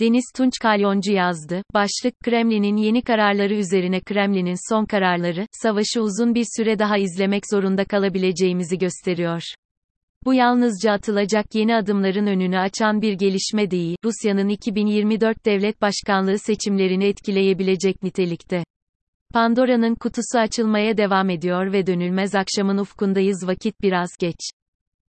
Deniz Tunç Kalyoncu yazdı. Başlık, Kremlin'in yeni kararları üzerine Kremlin'in son kararları, savaşı uzun bir süre daha izlemek zorunda kalabileceğimizi gösteriyor. Bu yalnızca atılacak yeni adımların önünü açan bir gelişme değil, Rusya'nın 2024 devlet başkanlığı seçimlerini etkileyebilecek nitelikte. Pandora'nın kutusu açılmaya devam ediyor ve dönülmez akşamın ufkundayız vakit biraz geç.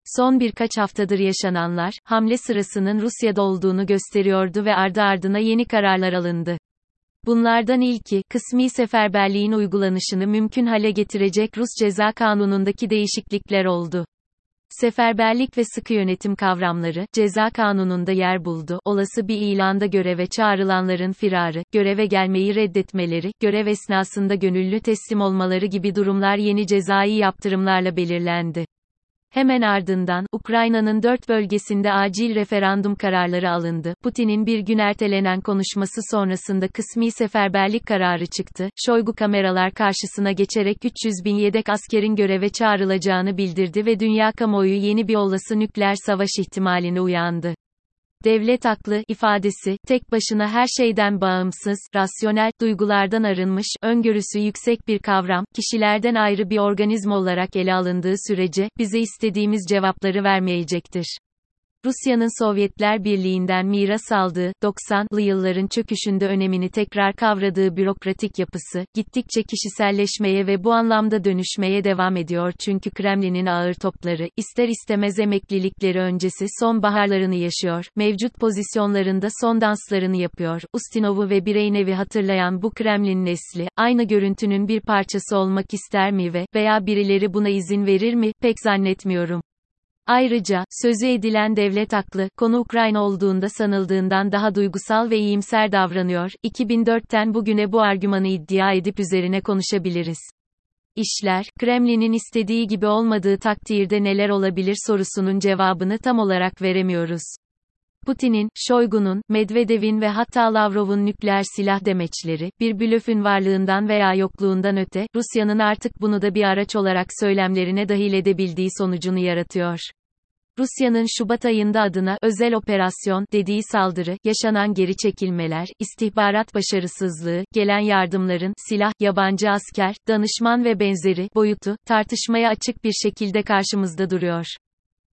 Son birkaç haftadır yaşananlar, hamle sırasının Rusya'da olduğunu gösteriyordu ve ardı ardına yeni kararlar alındı. Bunlardan ilki, kısmi seferberliğin uygulanışını mümkün hale getirecek Rus ceza kanunundaki değişiklikler oldu. Seferberlik ve sıkı yönetim kavramları, ceza kanununda yer buldu. Olası bir ilanda göreve çağrılanların firarı, göreve gelmeyi reddetmeleri, görev esnasında gönüllü teslim olmaları gibi durumlar yeni cezai yaptırımlarla belirlendi. Hemen ardından, Ukrayna'nın dört bölgesinde acil referandum kararları alındı. Putin'in bir gün ertelenen konuşması sonrasında kısmi seferberlik kararı çıktı. Şoygu kameralar karşısına geçerek 300 bin yedek askerin göreve çağrılacağını bildirdi ve dünya kamuoyu yeni bir olası nükleer savaş ihtimaline uyandı. Devlet aklı ifadesi, tek başına her şeyden bağımsız, rasyonel, duygulardan arınmış, öngörüsü yüksek bir kavram, kişilerden ayrı bir organizma olarak ele alındığı sürece, bize istediğimiz cevapları vermeyecektir. Rusya'nın Sovyetler Birliği'nden miras aldığı, 90'lı yılların çöküşünde önemini tekrar kavradığı bürokratik yapısı, gittikçe kişiselleşmeye ve bu anlamda dönüşmeye devam ediyor. Çünkü Kremlin'in ağır topları, ister istemez emeklilikleri öncesi son baharlarını yaşıyor, mevcut pozisyonlarında son danslarını yapıyor, Ustinov'u ve Bireynevi hatırlayan bu Kremlin nesli, aynı görüntünün bir parçası olmak ister mi ve, veya birileri buna izin verir mi, pek zannetmiyorum. Ayrıca, sözü edilen devlet aklı, konu Ukrayna olduğunda sanıldığından daha duygusal ve iyimser davranıyor. 2004'ten bugüne bu argümanı iddia edip üzerine konuşabiliriz. İşler, Kremlin'in istediği gibi olmadığı takdirde neler olabilir sorusunun cevabını tam olarak veremiyoruz. Putin'in, Şoygu'nun, Medvedev'in ve hatta Lavrov'un nükleer silah demeçleri, bir blöfün varlığından veya yokluğundan öte, Rusya'nın artık bunu da bir araç olarak söylemlerine dahil edebildiği sonucunu yaratıyor. Rusya'nın Şubat ayında adına özel operasyon dediği saldırı, yaşanan geri çekilmeler, istihbarat başarısızlığı, gelen yardımların silah, yabancı asker, danışman ve benzeri boyutu tartışmaya açık bir şekilde karşımızda duruyor.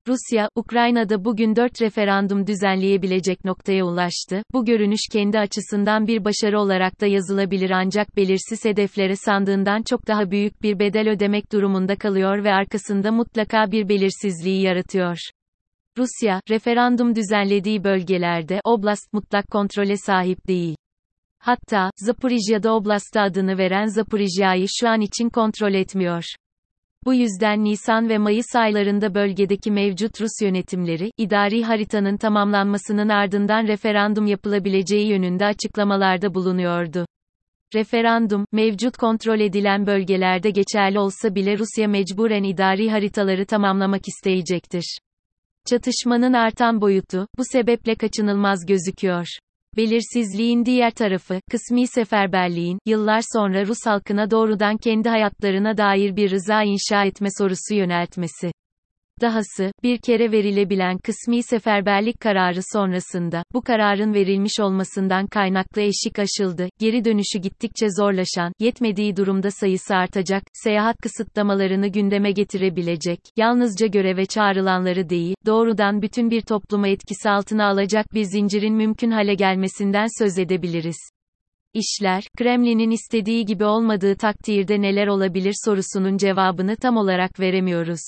Rusya, Ukrayna'da bugün dört referandum düzenleyebilecek noktaya ulaştı. Bu görünüş kendi açısından bir başarı olarak da yazılabilir ancak belirsiz hedeflere sandığından çok daha büyük bir bedel ödemek durumunda kalıyor ve arkasında mutlaka bir belirsizliği yaratıyor. Rusya, referandum düzenlediği bölgelerde oblast mutlak kontrole sahip değil. Hatta, Zaporijya'da oblast'a adını veren Zaporijya'yı şu an için kontrol etmiyor. Bu yüzden Nisan ve Mayıs aylarında bölgedeki mevcut Rus yönetimleri, idari haritanın tamamlanmasının ardından referandum yapılabileceği yönünde açıklamalarda bulunuyordu. Referandum, mevcut kontrol edilen bölgelerde geçerli olsa bile Rusya mecburen idari haritaları tamamlamak isteyecektir. Çatışmanın artan boyutu, bu sebeple kaçınılmaz gözüküyor. Belirsizliğin diğer tarafı, kısmi seferberliğin, yıllar sonra Rus halkına doğrudan kendi hayatlarına dair bir rıza inşa etme sorusu yöneltmesi. Dahası, bir kere verilebilen kısmi seferberlik kararı sonrasında, bu kararın verilmiş olmasından kaynaklı eşik aşıldı, geri dönüşü gittikçe zorlaşan, yetmediği durumda sayısı artacak, seyahat kısıtlamalarını gündeme getirebilecek, yalnızca göreve çağrılanları değil, doğrudan bütün bir toplumu etkisi altına alacak bir zincirin mümkün hale gelmesinden söz edebiliriz. İşler, Kremlin'in istediği gibi olmadığı takdirde neler olabilir sorusunun cevabını tam olarak veremiyoruz.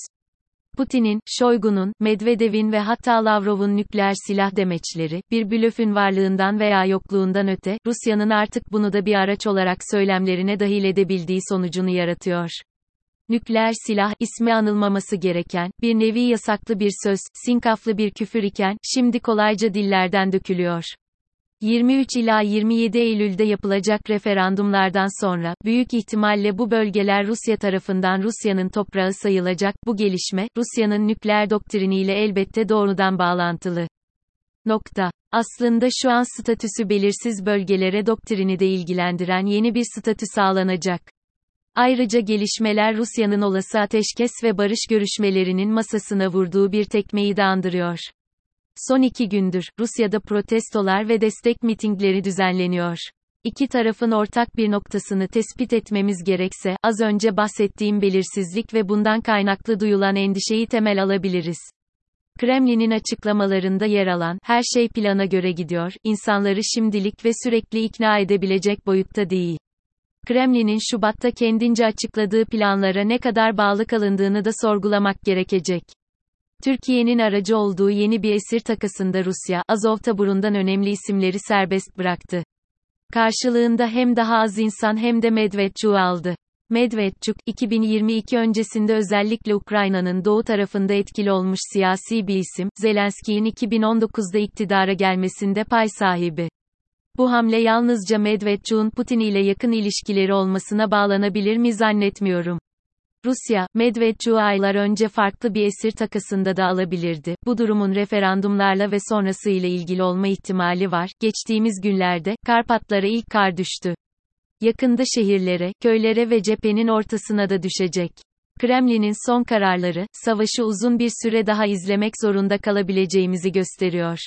Putin'in, Şoygu'nun, Medvedev'in ve hatta Lavrov'un nükleer silah demeçleri, bir blöfün varlığından veya yokluğundan öte, Rusya'nın artık bunu da bir araç olarak söylemlerine dahil edebildiği sonucunu yaratıyor. Nükleer silah, ismi anılmaması gereken, bir nevi yasaklı bir söz, sinkaflı bir küfür iken, şimdi kolayca dillerden dökülüyor. 23 ila 27 Eylül'de yapılacak referandumlardan sonra, büyük ihtimalle bu bölgeler Rusya tarafından Rusya'nın toprağı sayılacak, bu gelişme, Rusya'nın nükleer doktriniyle elbette doğrudan bağlantılı. Nokta. Aslında şu an statüsü belirsiz bölgelere doktrini de ilgilendiren yeni bir statü sağlanacak. Ayrıca gelişmeler Rusya'nın olası ateşkes ve barış görüşmelerinin masasına vurduğu bir tekmeyi de andırıyor. Son iki gündür, Rusya'da protestolar ve destek mitingleri düzenleniyor. İki tarafın ortak bir noktasını tespit etmemiz gerekse, az önce bahsettiğim belirsizlik ve bundan kaynaklı duyulan endişeyi temel alabiliriz. Kremlin'in açıklamalarında yer alan, her şey plana göre gidiyor, insanları şimdilik ve sürekli ikna edebilecek boyutta değil. Kremlin'in Şubat'ta kendince açıkladığı planlara ne kadar bağlı kalındığını da sorgulamak gerekecek. Türkiye'nin aracı olduğu yeni bir esir takasında Rusya, Azov taburundan önemli isimleri serbest bıraktı. Karşılığında hem daha az insan hem de Medvedçuk'u aldı. Medvedçuk, 2022 öncesinde özellikle Ukrayna'nın doğu tarafında etkili olmuş siyasi bir isim, Zelenski'nin 2019'da iktidara gelmesinde pay sahibi. Bu hamle yalnızca Medvedçuk'un Putin ile yakın ilişkileri olmasına bağlanabilir mi zannetmiyorum. Rusya, Medvedçuk'u aylar önce farklı bir esir takasında da alabilirdi. Bu durumun referandumlarla ve sonrası ile ilgili olma ihtimali var. Geçtiğimiz günlerde, Karpatlara ilk kar düştü. Yakında şehirlere, köylere ve cephenin ortasına da düşecek. Kremlin'in son kararları, savaşı uzun bir süre daha izlemek zorunda kalabileceğimizi gösteriyor.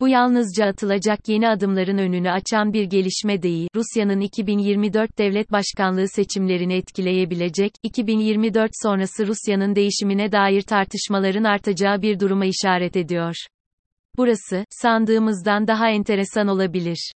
Bu yalnızca atılacak yeni adımların önünü açan bir gelişme değil, Rusya'nın 2024 devlet başkanlığı seçimlerini etkileyebilecek, 2024 sonrası Rusya'nın değişimine dair tartışmaların artacağı bir duruma işaret ediyor. Burası, sandığımızdan daha enteresan olabilir.